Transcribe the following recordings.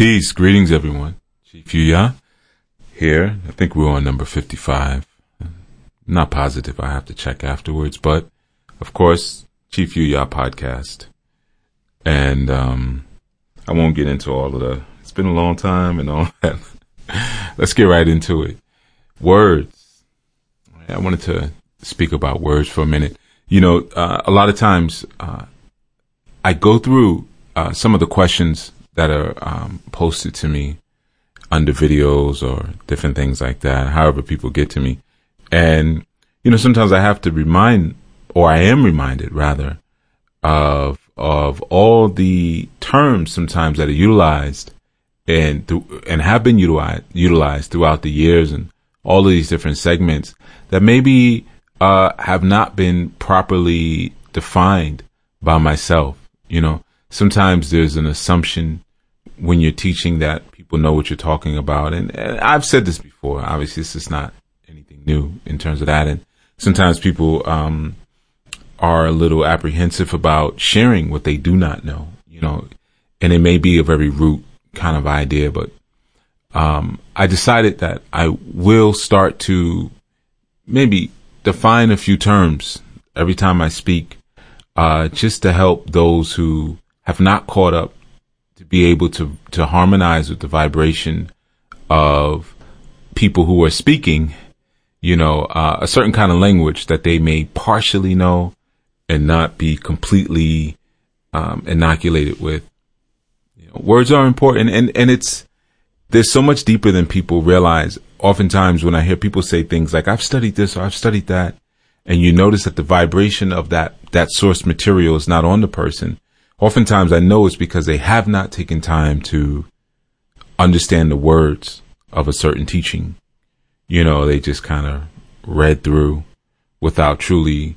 Peace, greetings everyone. Chief Yuya here. I think we're on number 55. Not positive, I have to check afterwards, but of course, Chief Yuya podcast. And um, I won't get into all of the, it's been a long time and all that. Let's get right into it. Words. I wanted to speak about words for a minute. You know, uh, a lot of times uh, I go through uh, some of the questions that are um, posted to me under videos or different things like that, however people get to me. And, you know, sometimes I have to remind, or I am reminded rather, of, of all the terms sometimes that are utilized and, th- and have been utilized, utilized throughout the years and all of these different segments that maybe, uh, have not been properly defined by myself. You know, sometimes there's an assumption when you're teaching that people know what you're talking about. And, and, I've said this before. Obviously, this is not anything new in terms of that. And sometimes people um, are a little apprehensive about sharing what they do not know. You know, and it may be a very root kind of idea, but um, I decided that I will start to maybe define a few terms every time I speak, uh, just to help those who have not caught up to be able to to harmonize with the vibration of people who are speaking, you know, uh, a certain kind of language that they may partially know and not be completely um, inoculated with. You know, words are important, and and it's there's so much deeper than people realize. Oftentimes, when I hear people say things like "I've studied this" or "I've studied that," and you notice that the vibration of that that source material is not on the person, oftentimes I know it's because they have not taken time to understand the words of a certain teaching. You know, they just kind of read through without truly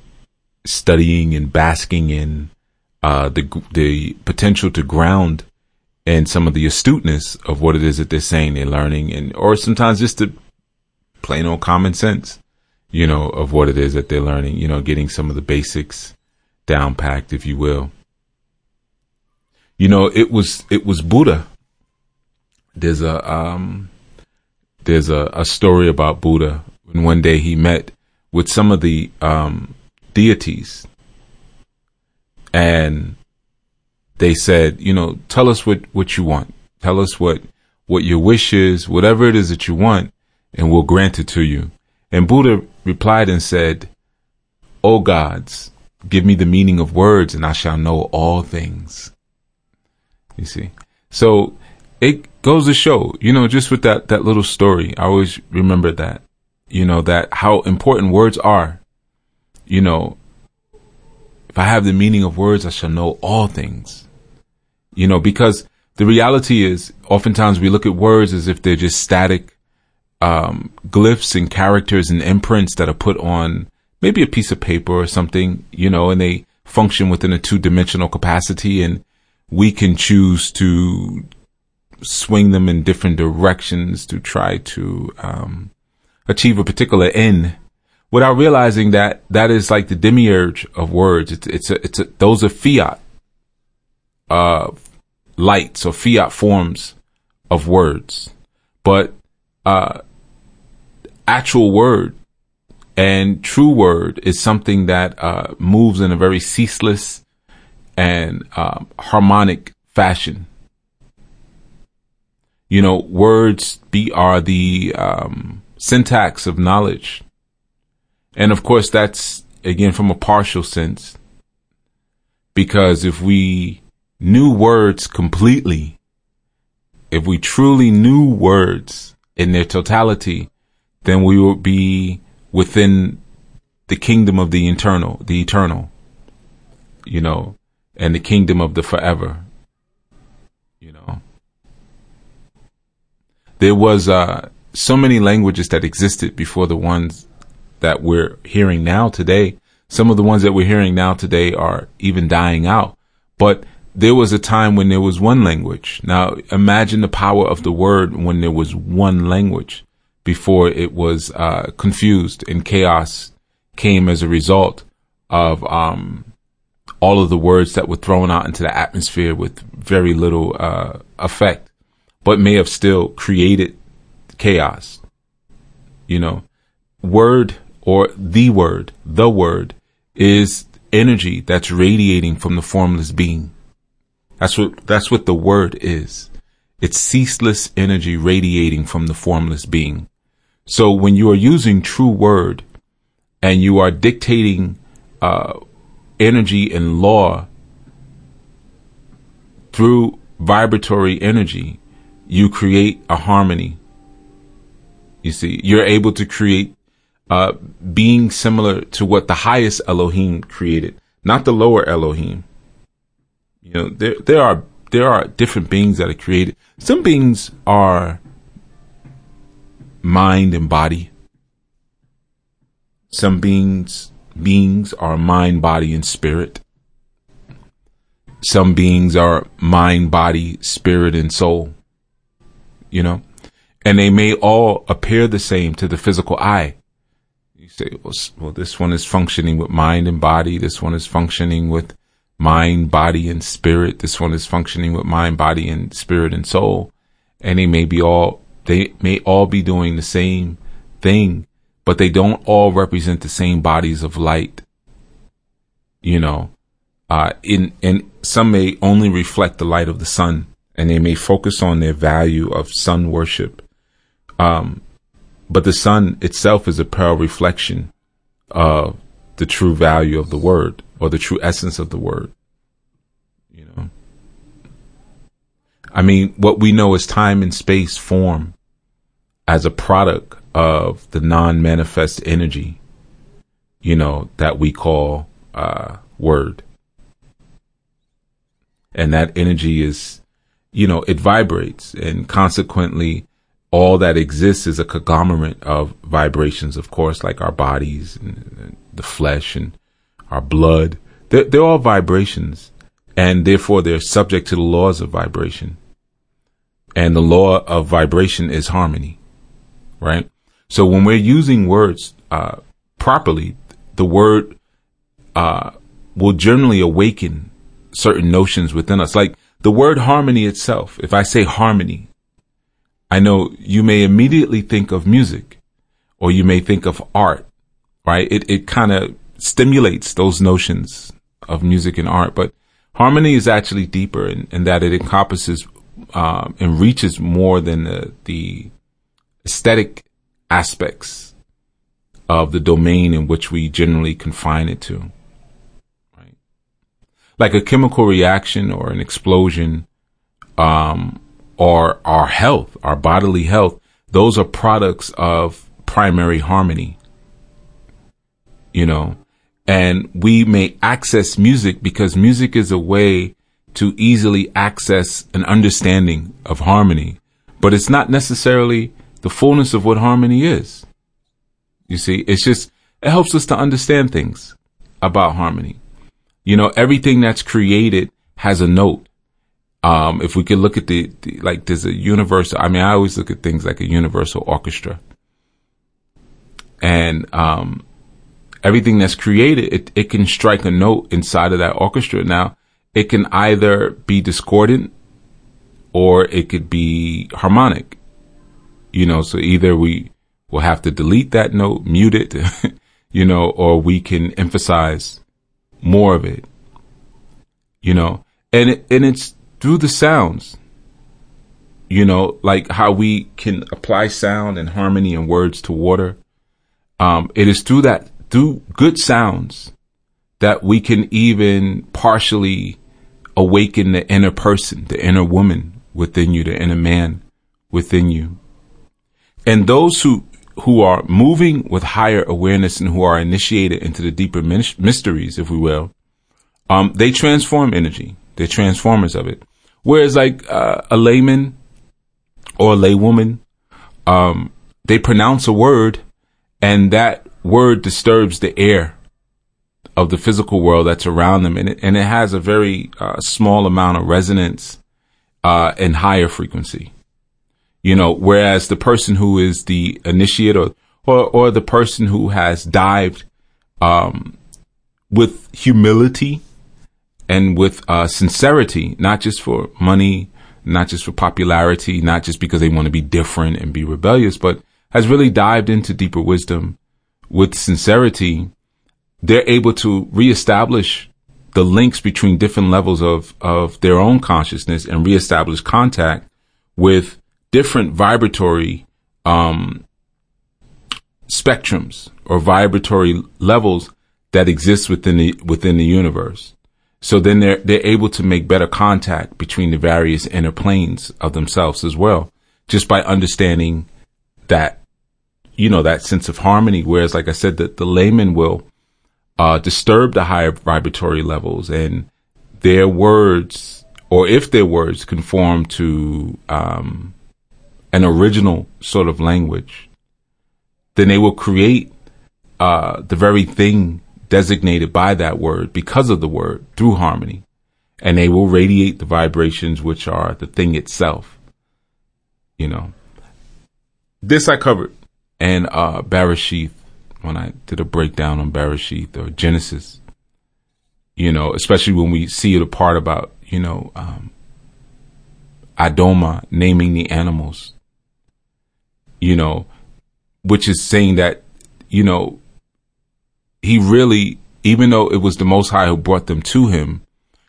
studying and basking in uh, the the potential to ground and some of the astuteness of what it is that they're saying they're learning, and or sometimes just the plain old common sense, you know, of what it is that they're learning. You know, getting some of the basics down packed, if you will. You know, it was it was Buddha. There's a um, there's a, a story about Buddha when one day he met with some of the um, deities, and they said, you know, tell us what what you want. Tell us what what your wish is, whatever it is that you want, and we'll grant it to you. And Buddha replied and said, O gods, give me the meaning of words, and I shall know all things. You see, so it goes to show, you know, just with that that little story, I always remember that, you know, that how important words are. You know, if I have the meaning of words, I shall know all things. You know, because the reality is, oftentimes we look at words as if they're just static um, glyphs and characters and imprints that are put on maybe a piece of paper or something, you know, and they function within a two dimensional capacity and we can choose to swing them in different directions to try to um, achieve a particular end without realizing that that is like the demiurge of words. It's it's a, it's a, those are fiat uh, lights or fiat forms of words, but uh, actual word and true word is something that uh, moves in a very ceaseless and um, harmonic fashion. You know, words be are the um, syntax of knowledge, and of course, that's again from a partial sense. Because if we knew words completely, if we truly knew words in their totality, then we would be within the kingdom of the eternal, the eternal. You know, and the kingdom of the forever. You know, there was uh, so many languages that existed before the ones that we're hearing now today. Some of the ones that we're hearing now today are even dying out. But there was a time when there was one language. Now imagine the power of the word when there was one language before it was uh, confused and chaos came as a result of um, all of the words that were thrown out into the atmosphere with very little uh, effect. but may have still created chaos. You know, word or the word, the word is energy that's radiating from the formless being. That's what, that's what the word is. It's ceaseless energy radiating from the formless being. So when you are using true word and you are dictating uh, energy and law through vibratory energy, you create a harmony. You see, you're able to create uh, being similar to what the highest Elohim created, not the lower Elohim. You know, there there are there are different beings that are created. Some beings are mind and body. Some beings beings are mind, body, and spirit. Some beings are mind, body, spirit, and soul. You know, and they may all appear the same to the physical eye. You say, well, well, this one is functioning with mind and body. This one is functioning with mind, body, and spirit. This one is functioning with mind, body, and spirit and soul. And they may be all, they may all be doing the same thing, but they don't all represent the same bodies of light. You know, uh, in, and some may only reflect the light of the sun and they may focus on their value of sun worship. Um, but the sun itself is a pale reflection of the true value of the word or the true essence of the word. You know, I mean, what we know as time and space form as a product of the non-manifest energy, you know, that we call uh, word. And that energy is, you know, it vibrates and consequently all that exists is a conglomerate of vibrations, of course, like our bodies and the flesh and our blood. They're, they're all vibrations and therefore they're subject to the laws of vibration. And the law of vibration is harmony, right? So when we're using words uh, properly, the word uh, will generally awaken certain notions within us. Like the word harmony itself. If I say harmony, I know you may immediately think of music or you may think of art, right? It, it kind of stimulates those notions of music and art, but harmony is actually deeper in, in that it encompasses um, and reaches more than the, the aesthetic aspects of the domain in which we generally confine it to. Right? Like a chemical reaction or an explosion, um, or our health, our bodily health, those are products of primary harmony. You know, and we may access music because music is a way to easily access an understanding of harmony, but it's not necessarily the fullness of what harmony is. You see, it's just, it helps us to understand things about harmony. You know, everything that's created has a note. Um, if we could look at the, the, like, there's a universal, I mean, I always look at things like a universal orchestra. And, um, everything that's created, it, it can strike a note inside of that orchestra. Now, it can either be discordant or it could be harmonic. You know, so either we will have to delete that note, mute it, you know, or we can emphasize more of it. You know, and it, and it's through the sounds. You know, like how we can apply sound and harmony and words to water. Um, it is through that, through good sounds that we can even partially awaken the inner person, the inner woman within you, the inner man within you. And those who, who are moving with higher awareness and who are initiated into the deeper mysteries, if we will, um, they transform energy. They're transformers of it. Whereas like uh, a layman or a laywoman, um, they pronounce a word and that word disturbs the air of the physical world that's around them. And it, and it has a very uh, small amount of resonance uh, and higher frequency. You know, whereas the person who is the initiate or, or, or the person who has dived um, with humility and with uh, sincerity, not just for money, not just for popularity, not just because they want to be different and be rebellious, but has really dived into deeper wisdom with sincerity. They're able to reestablish the links between different levels of, of their own consciousness and reestablish contact with different vibratory, um, spectrums or vibratory levels that exist within the, within the universe. So then they're, they're able to make better contact between the various inner planes of themselves as well, just by understanding that, you know, that sense of harmony. Whereas, like I said, that the layman will, uh, disturb the higher vibratory levels and their words, or if their words conform to, um, an original sort of language, then they will create, uh, the very thing designated by that word because of the word through harmony. And they will radiate the vibrations which are the thing itself. You know. This I covered and uh Bereshith when I did a breakdown on Bereshith or Genesis. You know, especially when we see the part about, you know, um Adoma naming the animals. You know, which is saying that, you know, he really, even though it was the Most High who brought them to him,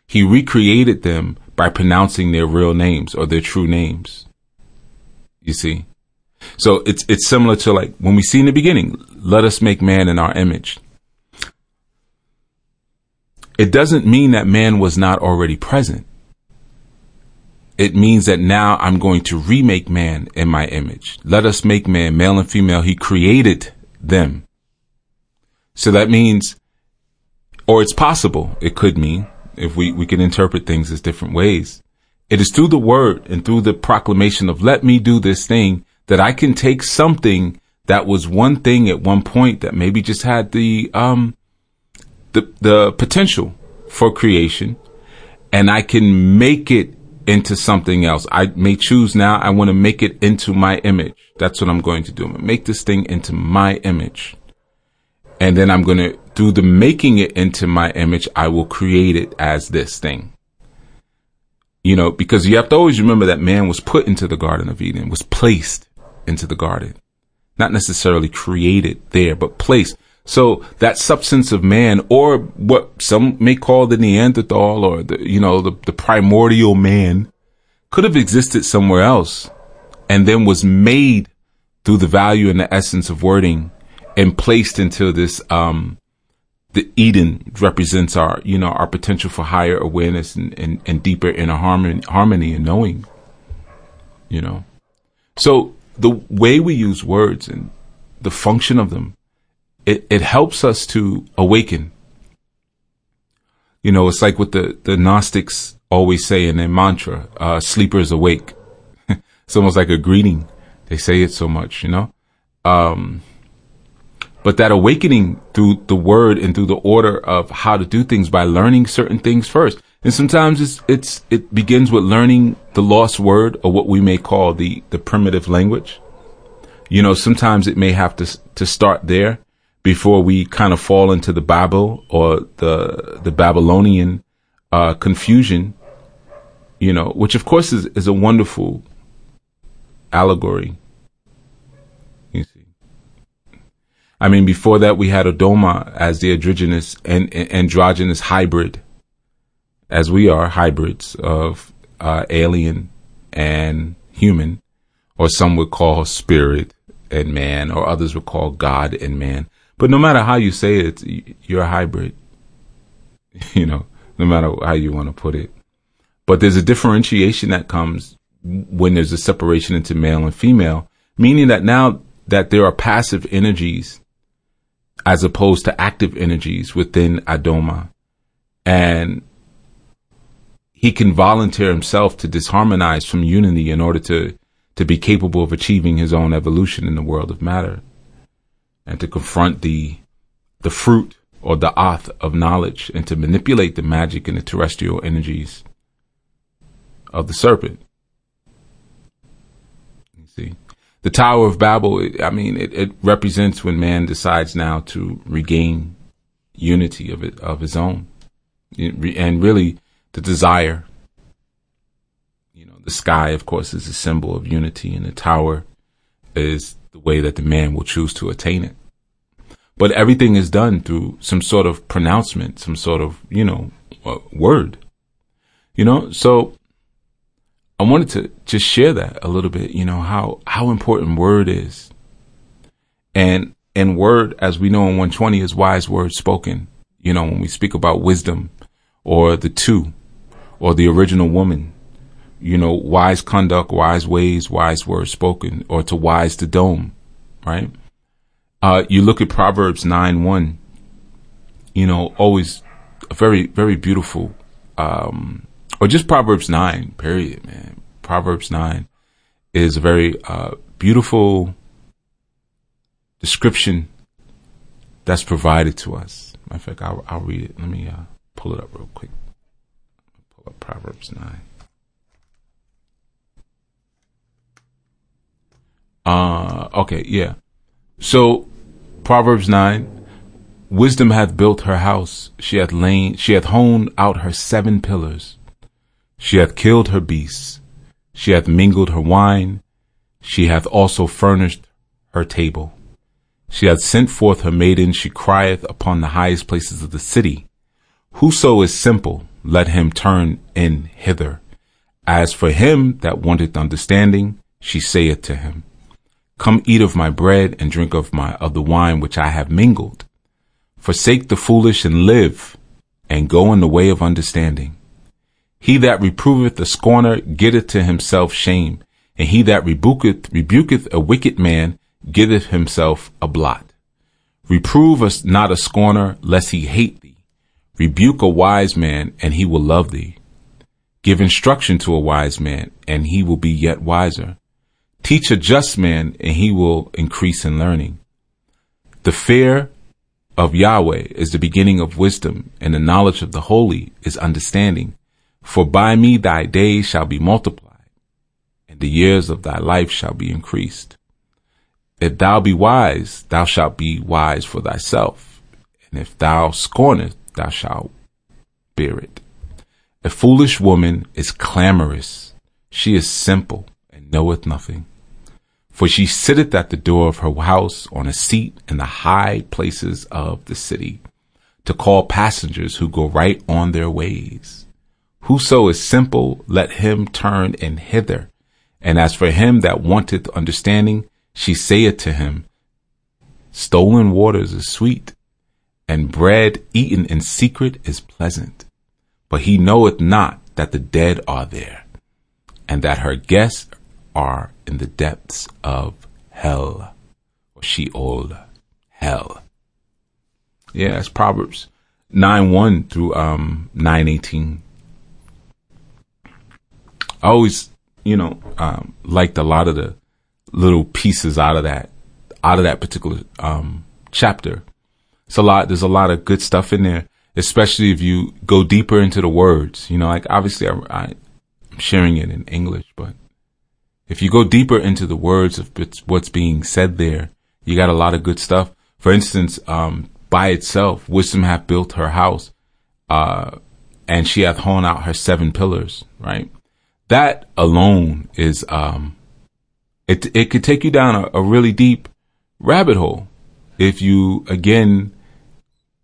he recreated them by pronouncing their real names or their true names. You see? So it's, it's similar to like when we see in the beginning, let us make man in our image. It doesn't mean that man was not already present. It means that now I'm going to remake man in my image. Let us make man, male and female. He created them. So that means, or it's possible, it could mean, if we, we can interpret things as different ways. It is through the word and through the proclamation of let me do this thing that I can take something that was one thing at one point that maybe just had the, um, the, the potential for creation and I can make it into something else. I may choose now. I want to make it into my image. That's what I'm going to do. Make this thing into my image and then I'm going to, through the making it into my image, I will create it as this thing. You know, because you have to always remember that man was put into the Garden of Eden, was placed into the garden, not necessarily created there, but placed. So that substance of man, or what some may call the Neanderthal or the, you know, the, the primordial man could have existed somewhere else and then was made through the value and the essence of wording and placed into this, um, the Eden represents our, you know, our potential for higher awareness and, and, and deeper inner harmony, harmony and knowing, you know. So the way we use words and the function of them, it, it helps us to awaken. You know, it's like what the, the Gnostics always say in their mantra, uh, sleepers awake. it's almost like a greeting. They say it so much, you know. Um, but that awakening through the word and through the order of how to do things by learning certain things first. And sometimes it's, it's, it begins with learning the lost word or what we may call the, the primitive language. You know, sometimes it may have to, to start there before we kind of fall into the Babel or the, the Babylonian, uh, confusion, you know, which of course is, is a wonderful allegory You see, I mean, before that, we had Adoma as the androgynous and androgynous hybrid, as we are hybrids of uh, alien and human, or some would call spirit and man, or others would call God and man. But no matter how you say it, you're a hybrid. You know, no matter how you want to put it. But there's a differentiation that comes when there's a separation into male and female, meaning that now that there are passive energies as opposed to active energies within Adoma. And he can volunteer himself to disharmonize from unity in order to, to be capable of achieving his own evolution in the world of matter and to confront the, the fruit or the oath of knowledge and to manipulate the magic and the terrestrial energies of the serpent. You see? the Tower of Babel, I mean, it, it represents when man decides now to regain unity of it, of his own, and really the desire, you know, the sky, of course, is a symbol of unity, and the tower is the way that the man will choose to attain it. But everything is done through some sort of pronouncement, some sort of, you know, word. You know, so I wanted to just share that a little bit, you know, how, how important word is. And, and word, as we know in 120, is wise words spoken. You know, when we speak about wisdom or the two or the original woman, you know, wise conduct, wise ways, wise words spoken, or to wise the dome, right? Uh, you look at Proverbs 9 1, you know, always a very, very beautiful, um, or just Proverbs 9, period, man. Proverbs 9 is a very uh, beautiful description that's provided to us. Matter of fact, I'll, I'll read it. Let me uh, pull it up real quick. Pull up Proverbs 9. Uh, okay, yeah. So, Proverbs 9, wisdom hath built her house. She hath lain, she hath honed out her seven pillars. She hath killed her beasts. She hath mingled her wine. She hath also furnished her table. She hath sent forth her maiden. She crieth upon the highest places of the city. Whoso is simple, let him turn in hither. As for him that wanteth understanding, she saith to him, Come eat of my bread and drink of my of the wine which I have mingled. Forsake the foolish and live, and go in the way of understanding. He that reproveth a scorner getteth to himself shame, and he that rebuketh rebuketh a wicked man getteth himself a blot. Reprove us not a scorner, lest he hate thee. Rebuke a wise man, and he will love thee. Give instruction to a wise man, and he will be yet wiser. Teach a just man, and he will increase in learning. The fear of Yahweh is the beginning of wisdom, and the knowledge of the holy is understanding. For by me thy days shall be multiplied, and the years of thy life shall be increased. If thou be wise, thou shalt be wise for thyself, and if thou scornest, thou shalt bear it. A foolish woman is clamorous, she is simple, knoweth nothing. For she sitteth at the door of her house on a seat in the high places of the city, to call passengers who go right on their ways. Whoso is simple, let him turn in hither. And as for him that wanteth understanding, she saith to him, Stolen waters is sweet, and bread eaten in secret is pleasant. But he knoweth not that the dead are there, and that her guests are in the depths of hell Sheol, hell. Yeah, it's Proverbs 9 1 through um, 9 18. I always, you know, um, liked a lot of the little pieces out of that, out of that particular um, chapter. It's a lot. There's a lot of good stuff in there, especially if you go deeper into the words. You know, like obviously I, I'm sharing it in English, but if you go deeper into the words of what's being said there, you got a lot of good stuff. For instance, um, by itself, wisdom hath built her house, uh, and she hath hewn out her seven pillars, right? That alone is, um, it, it could take you down a, a really deep rabbit hole if you, again,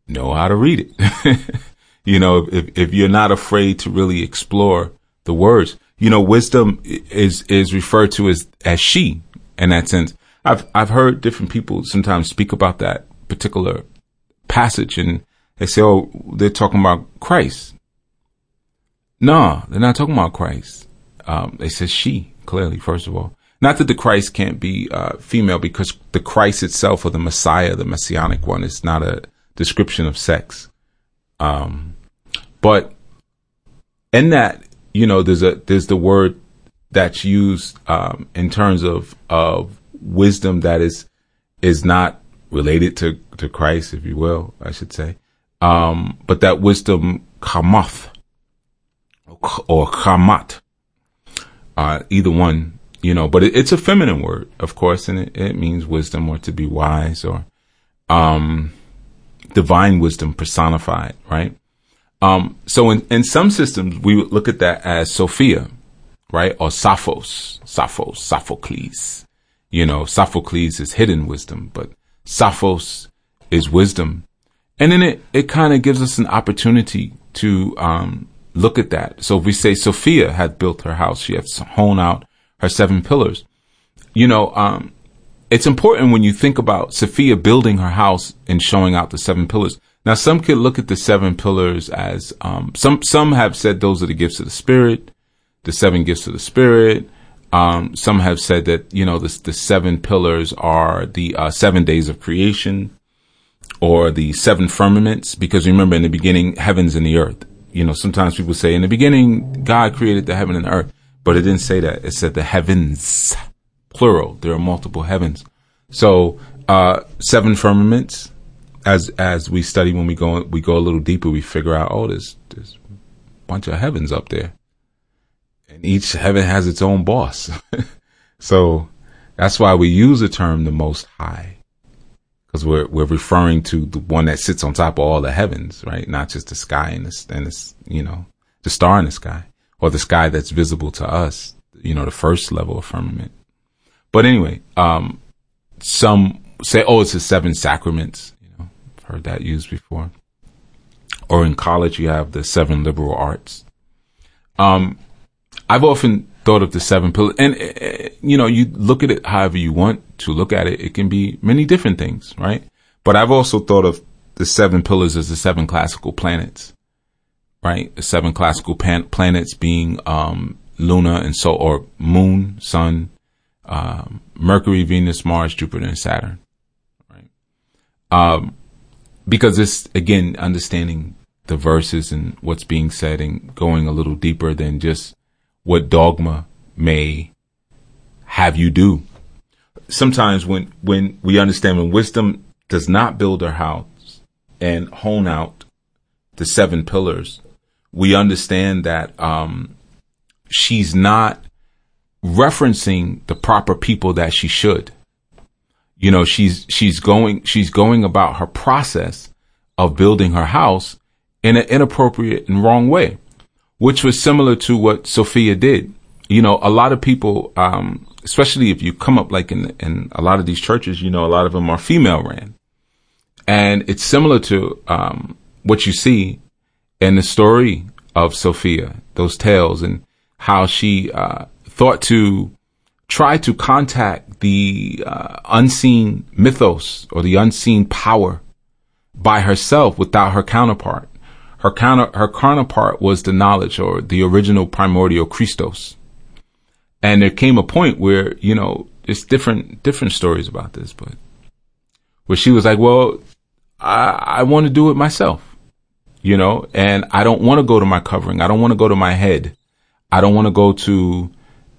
know how to read it. you know, if, if you're not afraid to really explore the words you know, wisdom is, is referred to as, as she in that sense. I've, I've heard different people sometimes speak about that particular passage and they say, oh, they're talking about Christ. No, they're not talking about Christ. Um, they said she, clearly, first of all. Not that the Christ can't be uh, female because the Christ itself or the Messiah, the messianic one, is not a description of sex. Um, but in that, you know, there's a there's the word that's used um, in terms of of wisdom that is is not related to to Christ, if you will, I should say. Um, but that wisdom kamath or kamat, uh, either one, you know. But it, it's a feminine word, of course, and it, it means wisdom or to be wise or um, divine wisdom personified, right? Um, so in, in some systems, we would look at that as Sophia, right? Or Sophos, Sophos, Sophocles. You know, Sophocles is hidden wisdom, but Sophos is wisdom. And then it, it kind of gives us an opportunity to, um, look at that. So if we say Sophia had built her house, she had honed out her seven pillars. You know, um, it's important when you think about Sophia building her house and showing out the seven pillars. Now, some could look at the seven pillars as um, some some have said those are the gifts of the spirit, the seven gifts of the spirit. Um, some have said that you know the the seven pillars are the uh, seven days of creation, or the seven firmaments. Because remember, in the beginning, heavens and the earth. You know, sometimes people say in the beginning God created the heaven and the earth, but it didn't say that. It said the heavens, plural. There are multiple heavens. So uh, seven firmaments as as we study when we go we go a little deeper, we figure out oh, there's there's a bunch of heavens up there, and each heaven has its own boss. so that's why we use the term the Most High, because we're we're referring to the one that sits on top of all the heavens, right? Not just the sky and the and the, you know the star in the sky or the sky that's visible to us. You know, the first level of firmament. But anyway, um, some say, oh, it's the seven sacraments heard that used before. Or in college, you have the seven liberal arts. Um, I've often thought of the seven pillars, and uh, you know, you look at it however you want to look at it. It can be many different things, right? But I've also thought of the seven pillars as the seven classical planets, right? The seven classical pan- planets being um, Luna and Sol, or Moon, Sun, um, Mercury, Venus, Mars, Jupiter, and Saturn, right? Um, because it's again understanding the verses and what's being said and going a little deeper than just what dogma may have you do. Sometimes when when we understand when wisdom does not build her house and hone out the seven pillars, we understand that um, she's not referencing the proper people that she should you know, she's, she's going, she's going about her process of building her house in an inappropriate and wrong way, which was similar to what Sophia did. You know, a lot of people, um, especially if you come up like in, in a lot of these churches, you know, a lot of them are female ran. And it's similar to, um, what you see in the story of Sophia, those tales and how she, uh, thought to try to contact the uh, unseen mythos or the unseen power by herself without her counterpart. Her counter, her counterpart was the knowledge or the original primordial Christos. And there came a point where, you know, there's different, different stories about this, but where she was like, well, I, I want to do it myself, you know, and I don't want to go to my covering. I don't want to go to my head. I don't want to go to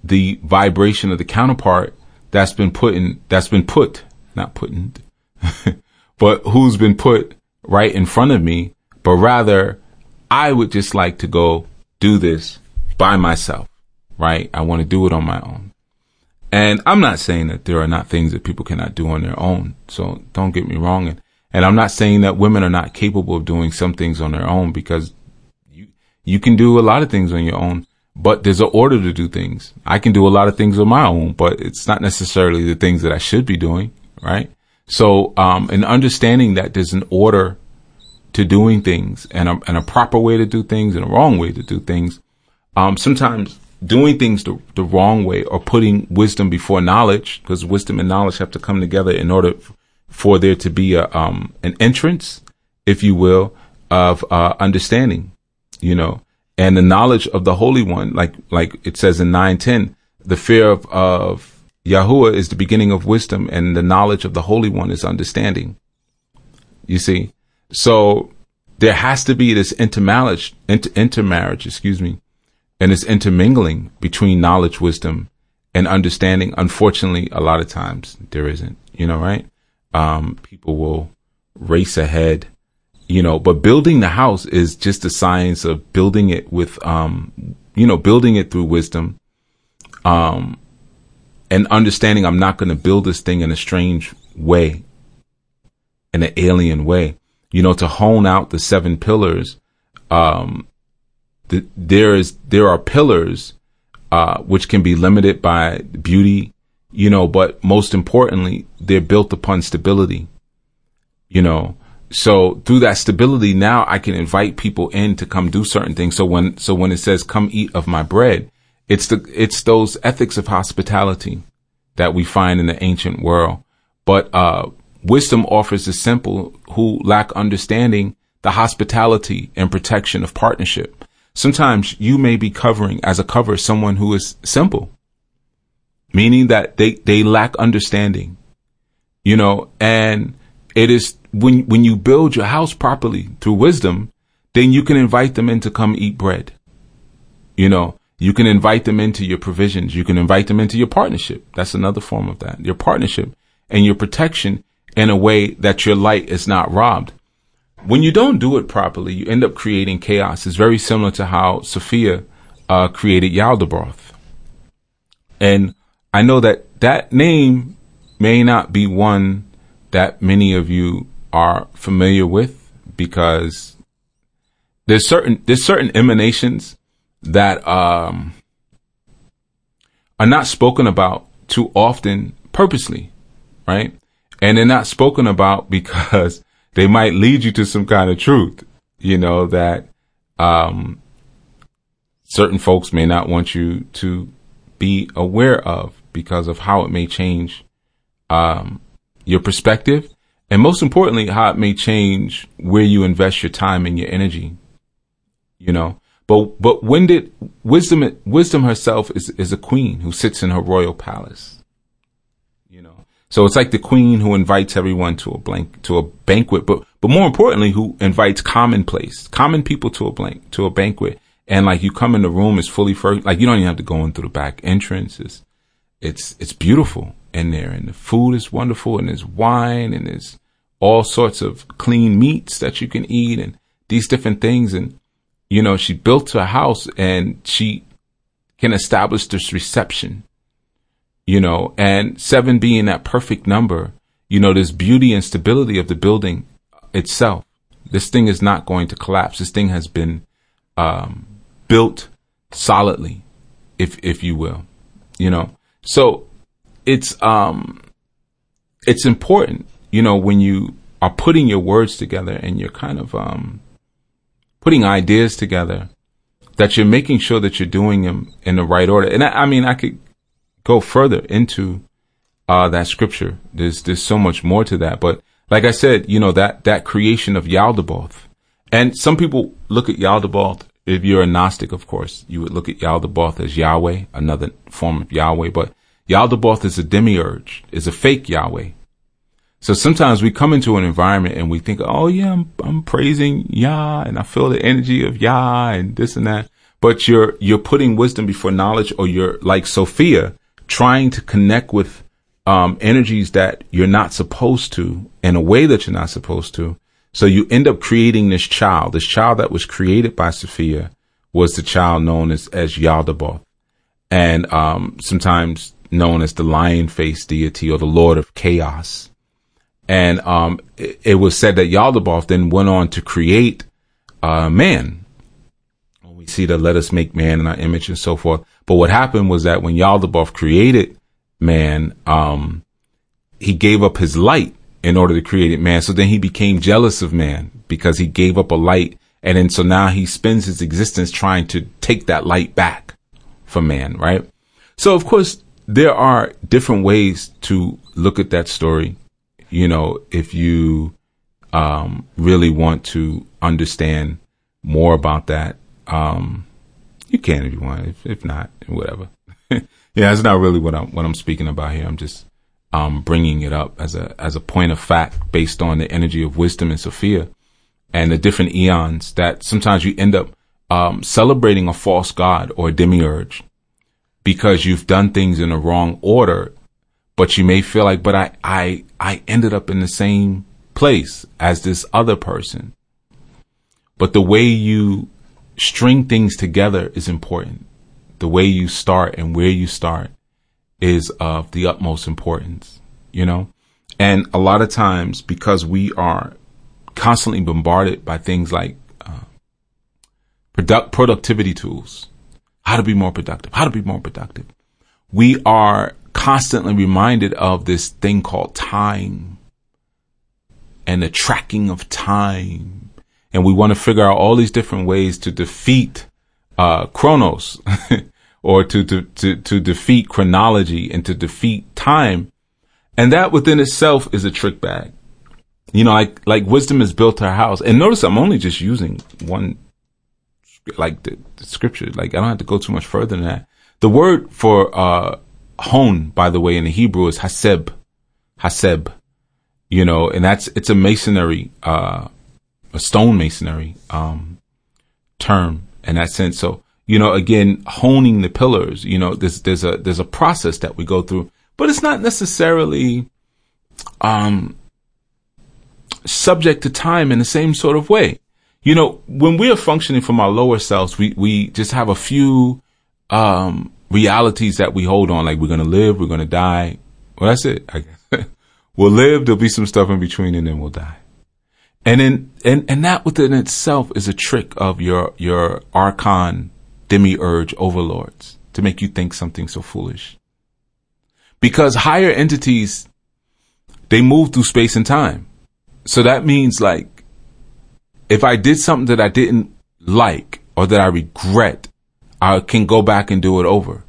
the vibration of the counterpart that's been put in, that's been put, not put in, but who's been put right in front of me, but rather I would just like to go do this by myself, right? I want to do it on my own. And I'm not saying that there are not things that people cannot do on their own. So don't get me wrong. And, and I'm not saying that women are not capable of doing some things on their own because you, you can do a lot of things on your own but there's an order to do things. I can do a lot of things on my own, but it's not necessarily the things that I should be doing, right? So, um, and understanding that there's an order to doing things and a, and a proper way to do things and a wrong way to do things. Um, sometimes doing things the, the wrong way or putting wisdom before knowledge, because wisdom and knowledge have to come together in order for there to be a, um, an entrance, if you will, of, uh, understanding, you know, and the knowledge of the Holy One, like like it says in nine ten, the fear of, of Yahuwah is the beginning of wisdom, and the knowledge of the Holy One is understanding. You see, so there has to be this intermarriage, inter, intermarriage, excuse me, and this intermingling between knowledge, wisdom, and understanding. Unfortunately, a lot of times there isn't. You know, right? Um, people will race ahead you know, but building the house is just the science of building it with, um, you know, building it through wisdom, um, and understanding I'm not going to build this thing in a strange way, in an alien way, you know, to hone out the seven pillars. Um, the, there is, there are pillars, uh, which can be limited by beauty, you know, but most importantly, they're built upon stability, you know. So through that stability, now I can invite people in to come do certain things. So when, so when it says, come eat of my bread, it's the, it's those ethics of hospitality that we find in the ancient world. But, uh, wisdom offers the simple who lack understanding the hospitality and protection of partnership. Sometimes you may be covering as a cover someone who is simple, meaning that they, they lack understanding, you know, and it is when, when you build your house properly through wisdom, then you can invite them in to come eat bread. You know, you can invite them into your provisions. You can invite them into your partnership. That's another form of that. Your partnership and your protection in a way that your light is not robbed. When you don't do it properly, you end up creating chaos. It's very similar to how Sophia uh, created Yaldabaoth. And I know that that name may not be one that many of you are familiar with because there's certain there's certain emanations that um, are not spoken about too often purposely, right? And they're not spoken about because they might lead you to some kind of truth, you know, that um, certain folks may not want you to be aware of because of how it may change um, your perspective and most importantly, how it may change where you invest your time and your energy. You know, but but when did wisdom wisdom herself is is a queen who sits in her royal palace. You know, so it's like the queen who invites everyone to a blank to a banquet, but but more importantly, who invites commonplace common people to a blank to a banquet. And like you come in the room, it's fully furnished. Like you don't even have to go in through the back entrance. It's it's it's beautiful in there, and the food is wonderful, and there's wine, and there's all sorts of clean meats that you can eat, and these different things, and you know, she built a house and she can establish this reception, you know, and seven being that perfect number, you know, there's beauty and stability of the building itself. This thing is not going to collapse. This thing has been, um, built solidly, if, if you will, you know, so it's, um, it's important, you know, when you are putting your words together and you're kind of, um, putting ideas together that you're making sure that you're doing them in the right order. And I, I mean, I could go further into uh, that scripture. There's there's so much more to that, but like I said, you know that that creation of Yaldabaoth, and some people look at Yaldabaoth. If you're a Gnostic, of course, you would look at Yaldabaoth as Yahweh, another form of Yahweh. But Yaldabaoth is a demiurge, is a fake Yahweh. So sometimes we come into an environment and we think, oh yeah, I'm, I'm praising Yah and I feel the energy of Yah and this and that. But you're, you're putting wisdom before knowledge or you're like Sophia trying to connect with, um, energies that you're not supposed to in a way that you're not supposed to. So you end up creating this child. This child that was created by Sophia was the child known as, as Yaldabaoth and, um, sometimes known as the lion faced deity or the Lord of chaos. And um, it, it, was said that Yaldabaoth then went on to create uh, man. We see the let us make man in our image and so forth. But what happened was that when Yaldabaoth created man, um, he gave up his light in order to create man. So then he became jealous of man because he gave up a light. And then so now he spends his existence trying to take that light back from man, right? So of course, there are different ways to look at that story you know, if you um, really want to understand more about that, um, you can if you want. If, if not, whatever. yeah, it's not really what I'm what I'm speaking about here. I'm just um, bringing it up as a as a point of fact based on the energy of wisdom and Sophia and the different eons that sometimes you end up um, celebrating a false god or a demiurge because you've done things in the wrong order but you may feel like, but I, I, I ended up in the same place as this other person. But the way you string things together is important. The way you start and where you start is of the utmost importance, you know? And a lot of times because we are constantly bombarded by things like uh, product productivity tools, how to be more productive, how to be more productive. We are constantly reminded of this thing called time and the tracking of time. And we want to figure out all these different ways to defeat, uh, chronos or to, to, to, to defeat chronology and to defeat time. And that within itself is a trick bag. You know, like, like wisdom is built her house. And notice I'm only just using one, like the, the scripture. Like I don't have to go too much further than that. The word for, uh, hone, by the way, in the Hebrew is haseb, haseb, you know, and that's, it's a masonry, uh, a stone masonry, um, term in that sense. So, you know, again, honing the pillars, you know, there's, there's a, there's a process that we go through, but it's not necessarily, um, subject to time in the same sort of way. You know, when we are functioning from our lower selves, we, we just have a few, um, realities that we hold on, like we're to live, we're to die. Well, that's it. we'll live. There'll be some stuff in between and then we'll die. And then, and, and that within itself is a trick of your, your archon demiurge overlords to make you think something so foolish. Because higher entities, they move through space and time. So that means like, if I did something that I didn't like or that I regret, I can go back and do it over.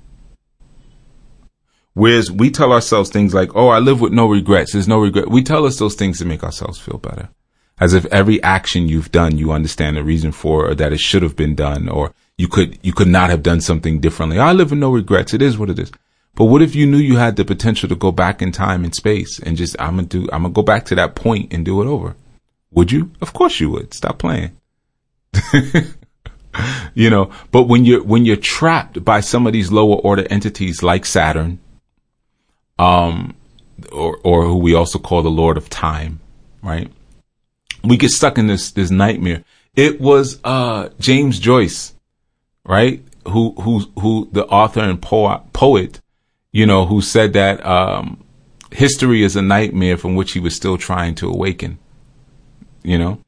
Whereas we tell ourselves things like, oh, I live with no regrets. There's no regret. We tell us those things to make ourselves feel better. As if every action you've done, you understand the reason for or that it should have been done or you could, you could not have done something differently. I live with no regrets. It is what it is. But what if you knew you had the potential to go back in time and space and just, I'm gonna do, I'm gonna go back to that point and do it over? Would you? Of course you would. Stop playing. you know, but when you're, when you're trapped by some of these lower order entities like Saturn, um, or, or who we also call the Lord of Time, right? We get stuck in this, this nightmare. It was, uh, James Joyce, right? Who, who, who, the author and poet, poet, you know, who said that, um, history is a nightmare from which he was still trying to awaken, you know?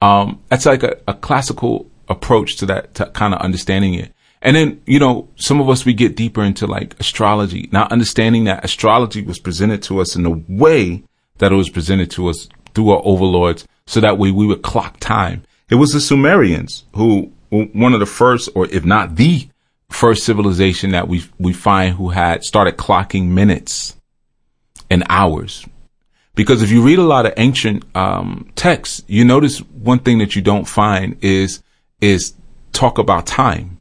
Um, that's like a, a classical approach to that to kind of understanding it. And then, you know, some of us, we get deeper into like astrology, not understanding that astrology was presented to us in the way that it was presented to us through our overlords. So that way we would clock time. It was the Sumerians who one of the first, or if not the first civilization that we, we find who had started clocking minutes and hours. Because if you read a lot of ancient, um, texts, you notice one thing that you don't find is is talk about time.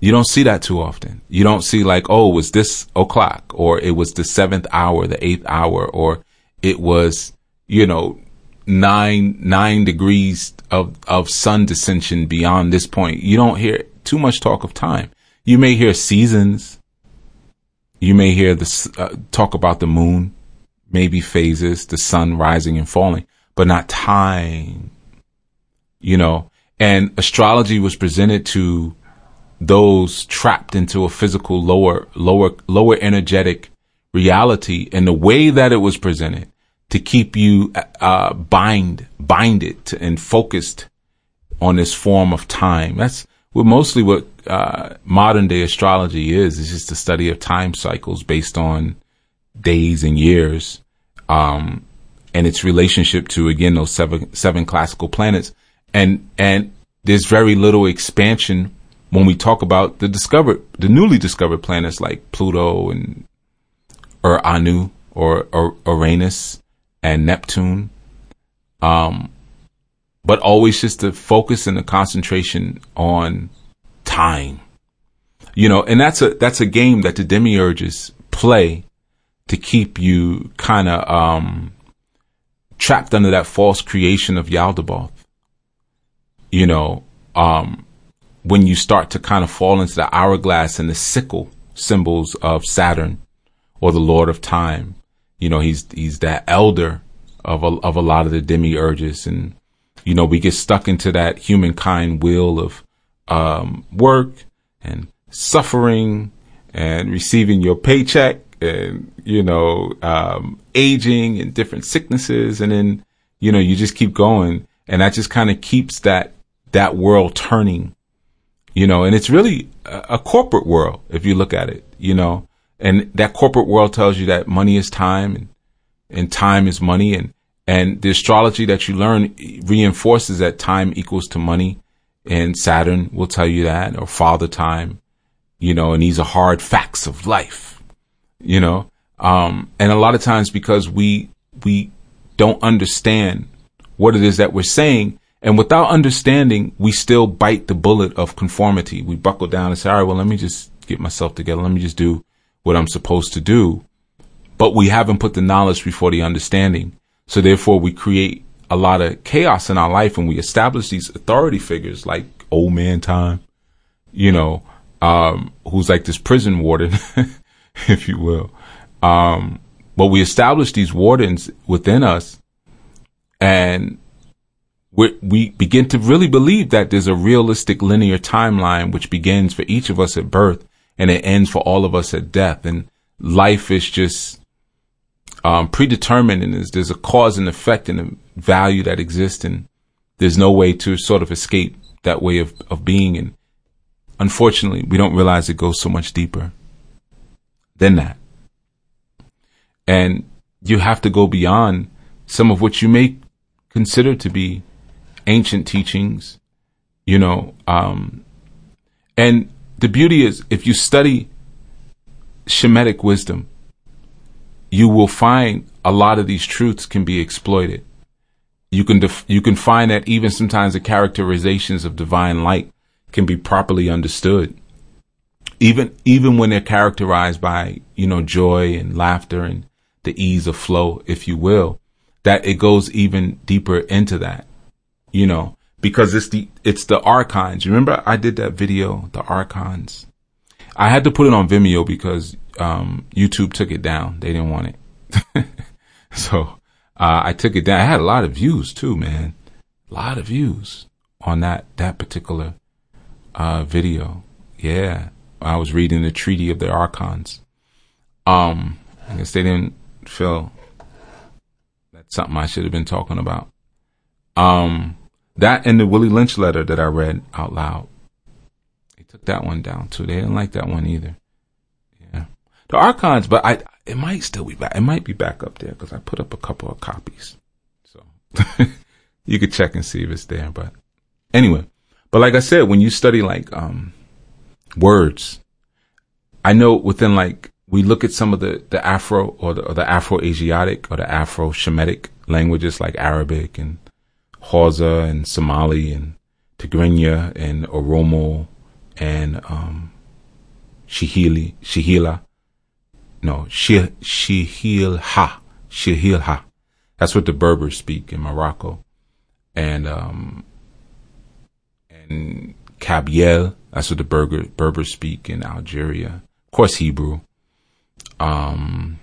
You don't see that too often. You don't see like, oh, it was this o'clock or it was the seventh hour, the eighth hour, or it was, you know, nine, nine degrees of, of sun descension beyond this point. You don't hear too much talk of time. You may hear seasons. You may hear the uh, talk about the moon, maybe phases, the sun rising and falling, but not time you know, and astrology was presented to those trapped into a physical lower, lower, lower energetic reality and the way that it was presented to keep you, uh, bind, bind it and focused on this form of time. That's what mostly what, uh, modern day astrology is. It's just the study of time cycles based on days and years. Um, and its relationship to again those seven seven classical planets and and there's very little expansion when we talk about the discovered, the newly discovered planets like Pluto and or Anu or, or Uranus and Neptune. Um, but always just the focus and the concentration on time, you know, and that's a, that's a game that the demiurges play to keep you kind of, um, trapped under that false creation of Yaldabaoth you know, um, when you start to kind of fall into the hourglass and the sickle symbols of Saturn or the Lord of Time, you know, he's, he's that elder of a, of a lot of the demiurges. And, you know, we get stuck into that humankind wheel of, um, work and suffering and receiving your paycheck and, you know, um, aging and different sicknesses. And then, you know, you just keep going. And that just kind of keeps that that world turning you know, and it's really a, corporate world if you look at it, you know, and that corporate world tells you that money is time and, and time is money and, and the astrology that you learn reinforces that time equals to money and Saturn will tell you that or father time, you know, and these are hard facts of life, you know, um, and a lot of times because we, we don't understand what it is that we're saying, and without understanding, we still bite the bullet of conformity. We buckle down and say, all right, well, let me just get myself together. Let me just do what I'm supposed to do. But we haven't put the knowledge before the understanding. So therefore we create a lot of chaos in our life and we establish these authority figures like old man time, you know, um, who's like this prison warden, if you will. Um, but we establish these wardens within us and we, we begin to really believe that there's a realistic linear timeline which begins for each of us at birth and it ends for all of us at death. And life is just um, predetermined and there's, there's a cause and effect and a value that exists and there's no way to sort of escape that way of, of being. And unfortunately, we don't realize it goes so much deeper than that. And you have to go beyond some of what you may consider to be ancient teachings, you know, um, and the beauty is if you study Shemitic wisdom, you will find a lot of these truths can be exploited. You can def- you can find that even sometimes the characterizations of divine light can be properly understood. Even even when they're characterized by, you know, joy and laughter and the ease of flow, if you will, that it goes even deeper into that you know, because it's the, it's the archons. Remember I did that video, the archons. I had to put it on Vimeo because, um, YouTube took it down. They didn't want it. so, uh, I took it down. I had a lot of views too, man. A lot of views on that, that particular, uh, video. Yeah. I was reading the Treaty of the Archons. Um, I guess they didn't feel that's something I should have been talking about. Um, that and the Willie Lynch letter that I read out loud. They took that one down too. They didn't like that one either. Yeah. The archons, but I, it might still be back. It might be back up there because I put up a couple of copies. So you could check and see if it's there. But anyway, but like I said, when you study like, um, words, I know within like, we look at some of the, the Afro or the, or the Afro-Asiatic or the Afro-Shemitic languages like Arabic and Hausa and Somali and Tigrinya and Oromo and um, Shihili, Shihila. No, Shihilha, Shihilha. That's what the Berbers speak in Morocco. And, um, and Kabylie, that's what the Berber, Berbers speak in Algeria. Of course, Hebrew. Um,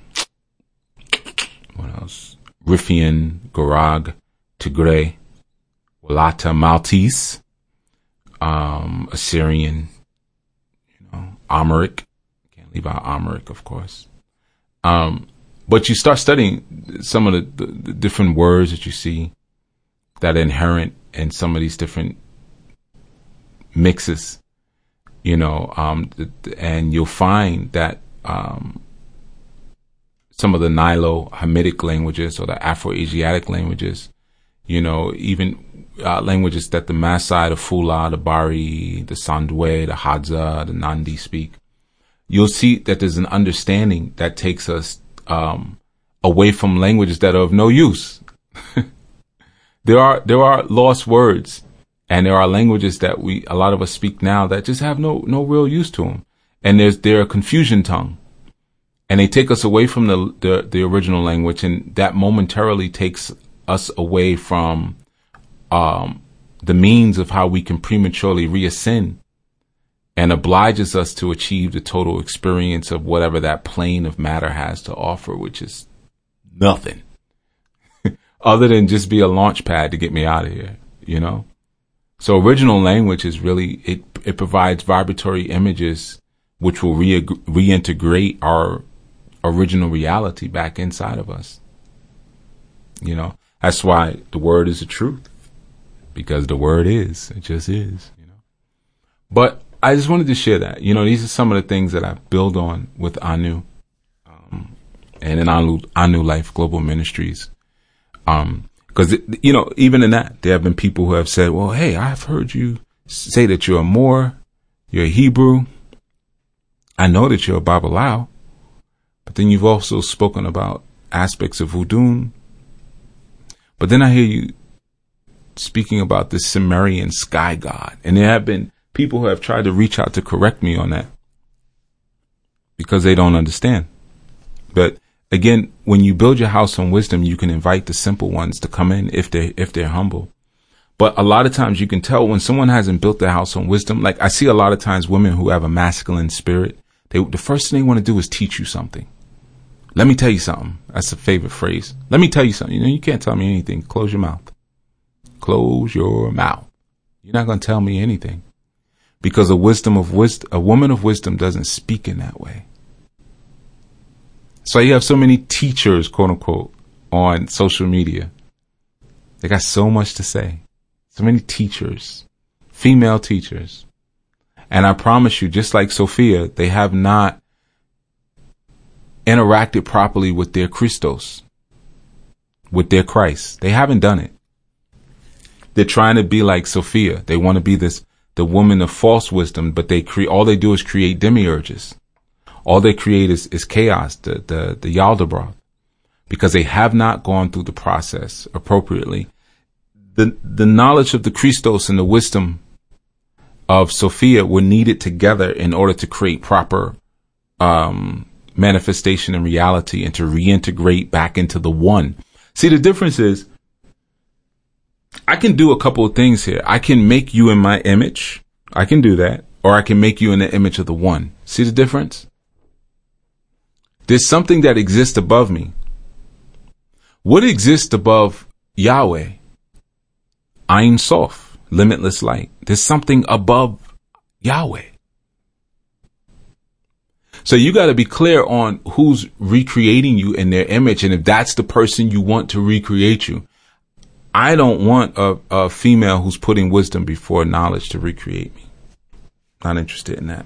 what else? Riffian, Gorag, Tigray, Lata Maltese, um, Assyrian, you know, Amharic. Can't leave out Amharic, of course. Um, but you start studying some of the, the, the, different words that you see that are inherent in some of these different mixes, you know, um, and you'll find that, um, some of the Nilo-Hamitic languages or the Afro-Asiatic languages, you know, even uh, languages that the Maasai, the Fula, the Bari, the Sandwe, the Hadza, the Nandi speak, you'll see that there's an understanding that takes us um, away from languages that are of no use. there are there are lost words, and there are languages that we a lot of us speak now that just have no no real use to them, and there's they're confusion tongue, and they take us away from the the, the original language, and that momentarily takes us away from um, the means of how we can prematurely reascend and obliges us to achieve the total experience of whatever that plane of matter has to offer, which is nothing other than just be a launch pad to get me out of here, you know? So original language is really, it, it provides vibratory images which will re- reintegrate our original reality back inside of us. You know, that's why the word is the truth because the word is, it just is, you know. But I just wanted to share that. You know, these are some of the things that I build on with Anu, um, and in Anu, Anu Life Global Ministries. Um, cause you know, even in that, there have been people who have said, well, hey, I've heard you say that you're a Moor, you're a Hebrew. I know that you're a Babalawo, but then you've also spoken about aspects of voodoo. But then I hear you speaking about this Sumerian sky god. And there have been people who have tried to reach out to correct me on that because they don't understand. But again, when you build your house on wisdom, you can invite the simple ones to come in if they if they're humble. But a lot of times you can tell when someone hasn't built their house on wisdom. Like I see a lot of times women who have a masculine spirit, they the first thing they want to do is teach you something. Let me tell you something. That's a favorite phrase. Let me tell you something. You know, you can't tell me anything. Close your mouth. Close your mouth. You're not going to tell me anything because a wisdom of wisdom, a woman of wisdom doesn't speak in that way. So you have so many teachers, quote unquote, on social media. They got so much to say. So many teachers, female teachers. And I promise you, just like Sophia, they have not interacted properly with their Christos, with their Christ. They haven't done it. They're trying to be like Sophia. They want to be this the woman of false wisdom, but they create, all they do is create demiurges. All they create is, is chaos, the, the, the Yaldabaoth, because they have not gone through the process appropriately. The, the knowledge of the Christos and the wisdom of Sophia were needed together in order to create proper, um, manifestation and reality and to reintegrate back into the one. See, the difference is I can do a couple of things here. I can make you in my image. I can do that. Or I can make you in the image of the one. See the difference? There's something that exists above me. What exists above Yahweh? Ein Sof, limitless light. There's something above Yahweh. So you got to be clear on who's recreating you in their image. And if that's the person you want to recreate you, I don't want a, a female who's putting wisdom before knowledge to recreate me. Not interested in that.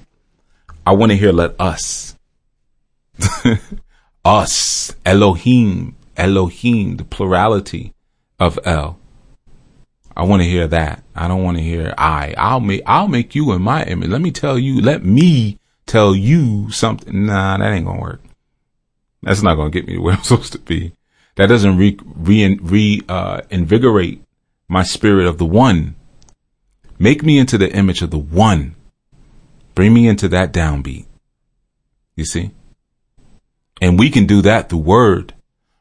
I want to hear let us. us. Elohim. Elohim. The plurality of El. I want to hear that. I don't want to hear I. I'll make I'll make you in my image. Let me tell you, let me tell you something. Nah, that ain't gonna work. That's not gonna get me where I'm supposed to be that doesn't re, re, re uh, invigorate my spirit of the one. Make me into the image of the one. Bring me into that downbeat. You see? And we can do that through word,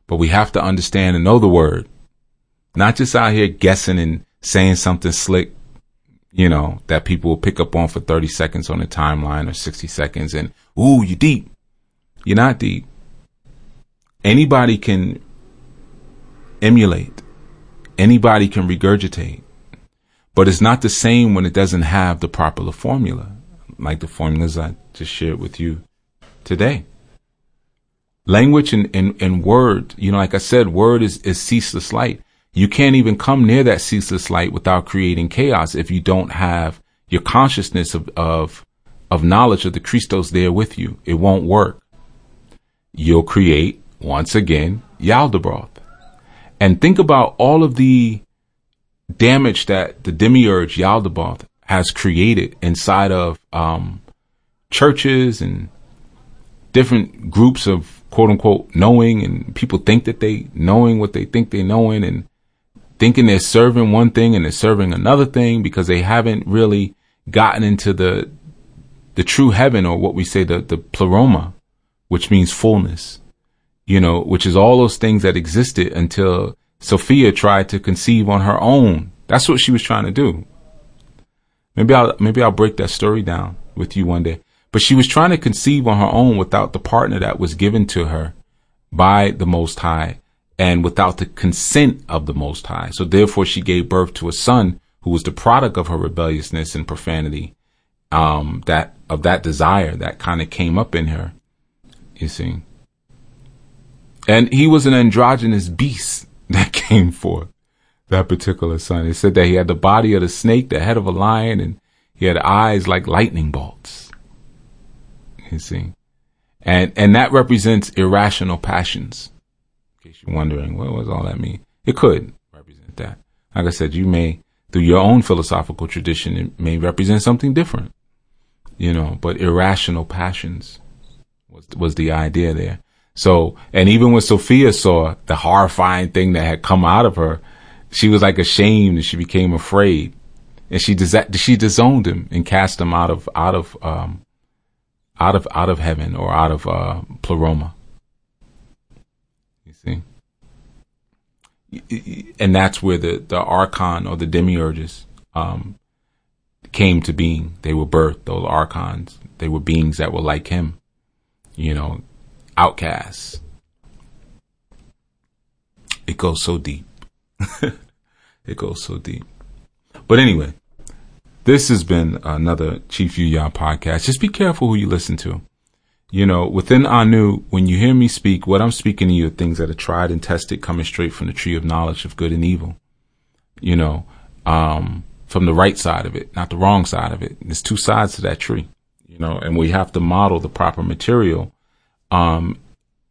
but we have to understand and know the word. Not just out here guessing and saying something slick, you know, that people will pick up on for 30 seconds on the timeline or 60 seconds and, ooh, you deep. You're not deep. Anybody can emulate. Anybody can regurgitate. But it's not the same when it doesn't have the proper formula, like the formulas I just shared with you today. Language and, and, and word, you know, like I said, word is, is ceaseless light. You can't even come near that ceaseless light without creating chaos if you don't have your consciousness of, of, of knowledge of the Christos there with you. It won't work. You'll create, once again, Yaldabaoth. And think about all of the damage that the demiurge Yaldabaoth has created inside of um, churches and different groups of quote unquote knowing. And people think that they knowing what they think they knowing and thinking they're serving one thing and they're serving another thing because they haven't really gotten into the the true heaven or what we say the the pleroma, which means fullness you know, which is all those things that existed until Sophia tried to conceive on her own. That's what she was trying to do. Maybe I'll, maybe I'll break that story down with you one day. But she was trying to conceive on her own without the partner that was given to her by the Most High and without the consent of the Most High. So therefore she gave birth to a son who was the product of her rebelliousness and profanity. Um, that, of that desire that kind of came up in her, you see. And he was an androgynous beast that came forth, that particular son. It said that he had the body of the snake, the head of a lion, and He had eyes like lightning bolts. You see? And, and that represents irrational passions. In case you're wondering, what does all that mean? It could represent that. Like I said, you may, through your own philosophical tradition, it may represent something different. You know, but irrational passions was, was the idea there. So, and even when Sophia saw the horrifying thing that had come out of her, she was like ashamed and she became afraid and she she disowned him and cast him out of out of um, out of out of heaven or out of uh, pleroma. You see, and that's where the the archon or the demiurges um, came to being. They were birthed. Those archons. They were beings that were like him. You know, outcasts. It goes so deep. it goes so deep. But anyway, this has been another Chief Yuya podcast. Just be careful who you listen to. You know, within Anu, when you hear me speak, what I'm speaking to you are things that are tried and tested, coming straight from the tree of knowledge of good and evil. You know, um, from the right side of it, not the wrong side of it. There's two sides to that tree. You know, and we have to model the proper material, um,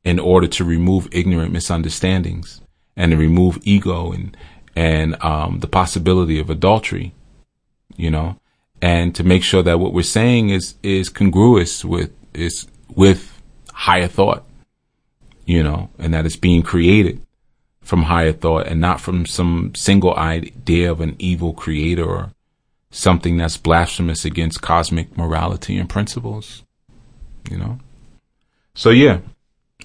in order to remove ignorant misunderstandings and to remove ego and and um, the possibility of adultery, you know, and to make sure that what we're saying is is congruous with is with higher thought, you know, and that it's being created from higher thought and not from some single idea of an evil creator or something that's blasphemous against cosmic morality and principles, you know. So yeah,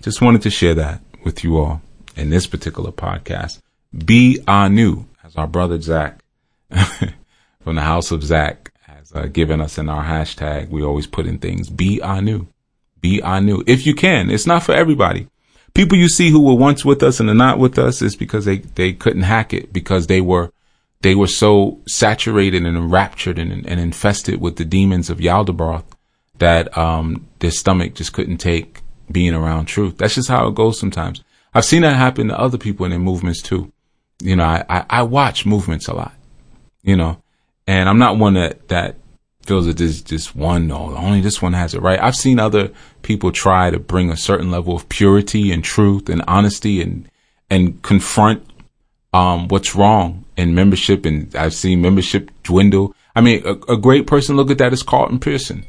just wanted to share that with you all in this particular podcast. Be Anu, as our brother Zach from the House of Zach has uh, given us in our hashtag. We always put in things. Be Anu. Be Anu. If you can, it's not for everybody. People you see who were once with us and are not with us is because they, they couldn't hack it because they were, they were so saturated and enraptured and, and infested with the demons of Yaldabaoth that, um, their stomach just couldn't take being around truth. That's just how it goes sometimes. I've seen that happen to other people in their movements too you know, I, I, I watch movements a lot, you know, and I'm not one that, that feels that this just one, no, only this one has it right. I've seen other people try to bring a certain level of purity and truth and honesty and, and confront, um, what's wrong in membership. And I've seen membership dwindle. I mean, a, a great person look at that is Carlton Pearson.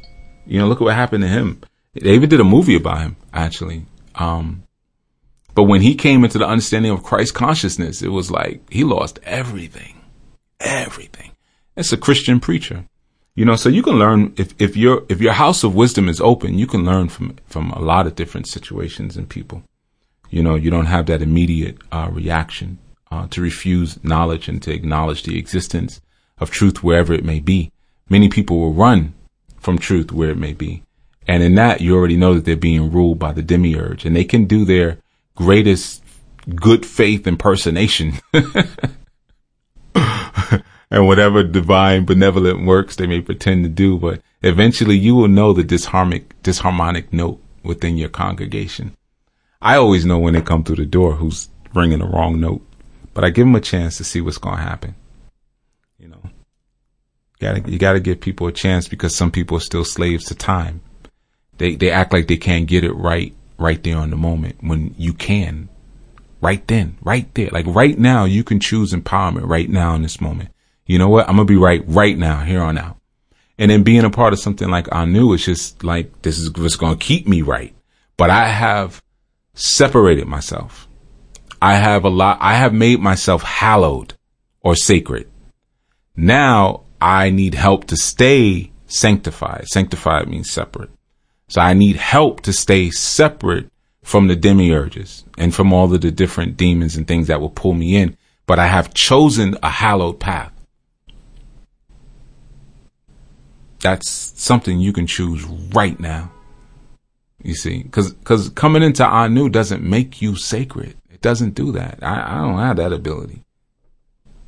You know, look at what happened to him. They even did a movie about him, actually. Um, but when he came into the understanding of Christ consciousness, it was like he lost everything. Everything. It's a Christian preacher. You know, so you can learn if, if your if your house of wisdom is open, you can learn from from a lot of different situations and people. You know, you don't have that immediate uh, reaction uh, to refuse knowledge and to acknowledge the existence of truth wherever it may be. Many people will run from truth where it may be, and in that you already know that they're being ruled by the demiurge, and they can do their greatest good faith impersonation. and whatever divine benevolent works they may pretend to do, but eventually you will know the disharmonic, disharmonic note within your congregation. I always know when they come through the door who's ringing the wrong note, but I give them a chance to see what's going to happen. You you gotta give people a chance because some people are still slaves to time. They, they act like they can't get it right right there on the moment when you can. Right then, right there. Like right now, you can choose empowerment right now in this moment. You know what? I'm to be right right now, here on out. And then being a part of something like Anu is just like, this is what's to keep me right. But I have separated myself. I have a lot, I have made myself hallowed or sacred. Now I need help to stay sanctified. Sanctified means separate. So I need help to stay separate from the demiurges and from all of the different demons and things that will pull me in. But I have chosen a hallowed path. That's something you can choose right now. You see, cause, cause coming into Anu doesn't make you sacred. It doesn't do that. I, I don't have that ability.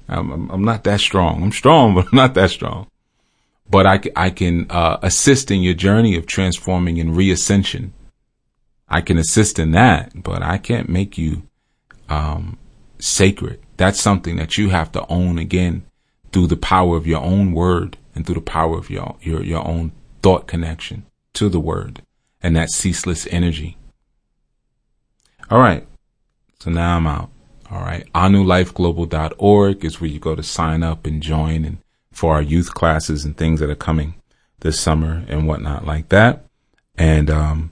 I'm, I'm, I'm not that strong. I'm strong, but I'm not that strong but I, I can uh, assist in your journey of transforming and reascension. I can assist in that, but I can't make you um, sacred. That's something that you have to own again through the power of your own word and through the power of your, your, your own thought connection to the word and that ceaseless energy. All right. So now I'm out. All right. AnuLifeGlobal.org is where you go to sign up and join and for our youth classes and things that are coming this summer and whatnot like that. And, um,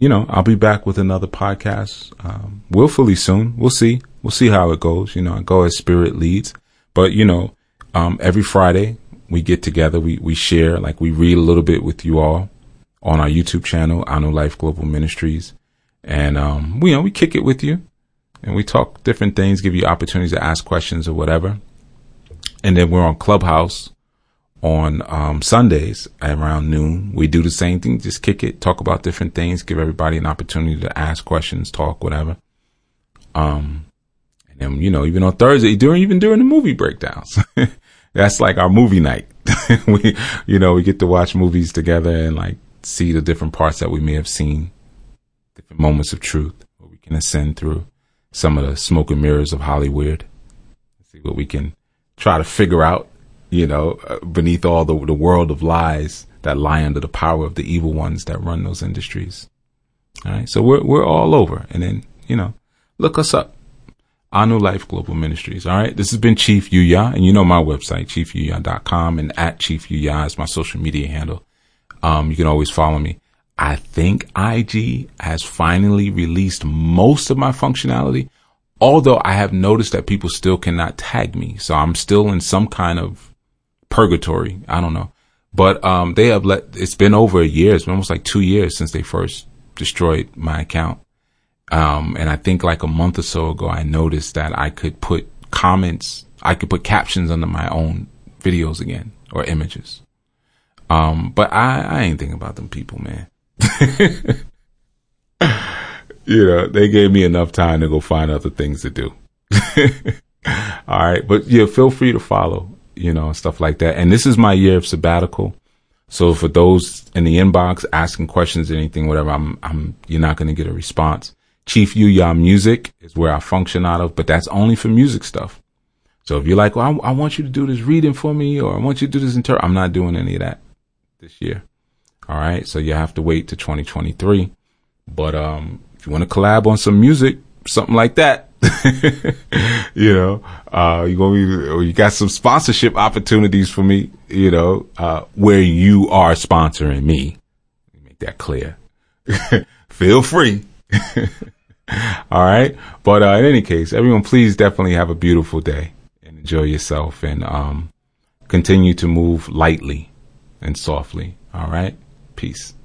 you know, I'll be back with another podcast, um, willfully soon. We'll see. We'll see how it goes. You know, I go as spirit leads, but you know, um, every Friday we get together, we, we share, like we read a little bit with you all on our YouTube channel, Anu Life Global Ministries. And, um, we, you know, we kick it with you and we talk different things, give you opportunities to ask questions or whatever. And then we're on Clubhouse on um, Sundays around noon. We do the same thing, just kick it, talk about different things, give everybody an opportunity to ask questions, talk, whatever. Um, and then you know, even on Thursday, during even during the movie breakdowns, that's like our movie night. we, you know, we get to watch movies together and like see the different parts that we may have seen, different moments of truth, where we can ascend through some of the smoke and mirrors of Hollywood, see what we can try to figure out you know, uh, beneath all the, the world of lies that lie under the power of the evil ones that run those industries. All right. So we're, we're all over. And then, you know, look us up. Anu Life Global Ministries. All right. This has been Chief Yuya and you know my website, chiefyuya.com and at Chief Yuya is my social media handle. Um, you can always follow me. I think IG has finally released most of my functionality, although I have noticed that people still cannot tag me. So I'm still in some kind of purgatory. I don't know. But um, they have let it's been over a year. It's been almost like two years since they first destroyed my account. Um, and I think like a month or so ago, I noticed that I could put comments, I could put captions under my own videos again or images. Um, but I, I ain't thinking about them people, man. you know, they gave me enough time to go find other things to do. All right. But yeah, feel free to follow you know, stuff like that. And this is my year of sabbatical. So for those in the inbox asking questions anything, whatever, I'm, I'm, you're not going to get a response. Chief Yuya Music is where I function out of, but that's only for music stuff. So if you're like, well, I, I want you to do this reading for me, or I want you to do this inter, I'm not doing any of that this year. All right. So you have to wait to 2023. But, um, if you want to collab on some music, something like that, you know, uh, you gonna you got some sponsorship opportunities for me, you know, uh, where you are sponsoring me. Make that clear. Feel free. All right. But, uh, in any case, everyone, please definitely have a beautiful day and enjoy yourself and, um, continue to move lightly and softly. All right. Peace.